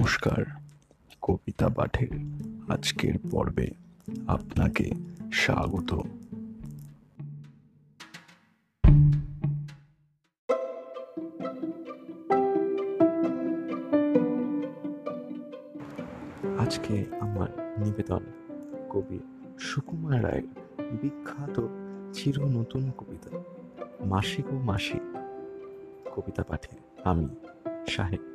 নমস্কার, কবিতা পাঠের আজকের পর্বে আপনাকে স্বাগত। আজকে আমার নিবেদন কবি সুকুমার রায়ের বিখ্যাত চির নতুন কবিতা, মাসিক ও মাসিক কবিতা পাঠে আমি সাহেব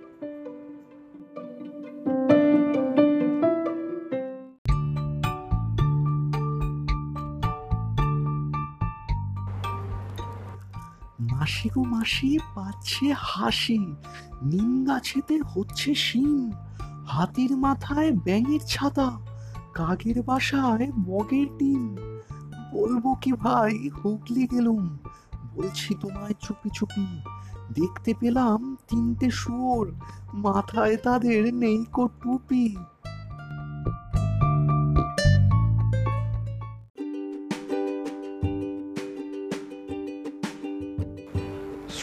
মাসি গো মাসি, পাচ্ছে হাসি। নিম গাছেতে হচ্ছে শিম। হাতির মাথায় ব্যাঙের ছাতা, কাকের বাসায় বগের ডিম বলব কি ভাই, হুগলি গেলুম। বলছি তোমায় চুপি চুপি। দেখতে পেলাম তিনটে শুয়োর। মাথায় তাদের নেই কো টুপি।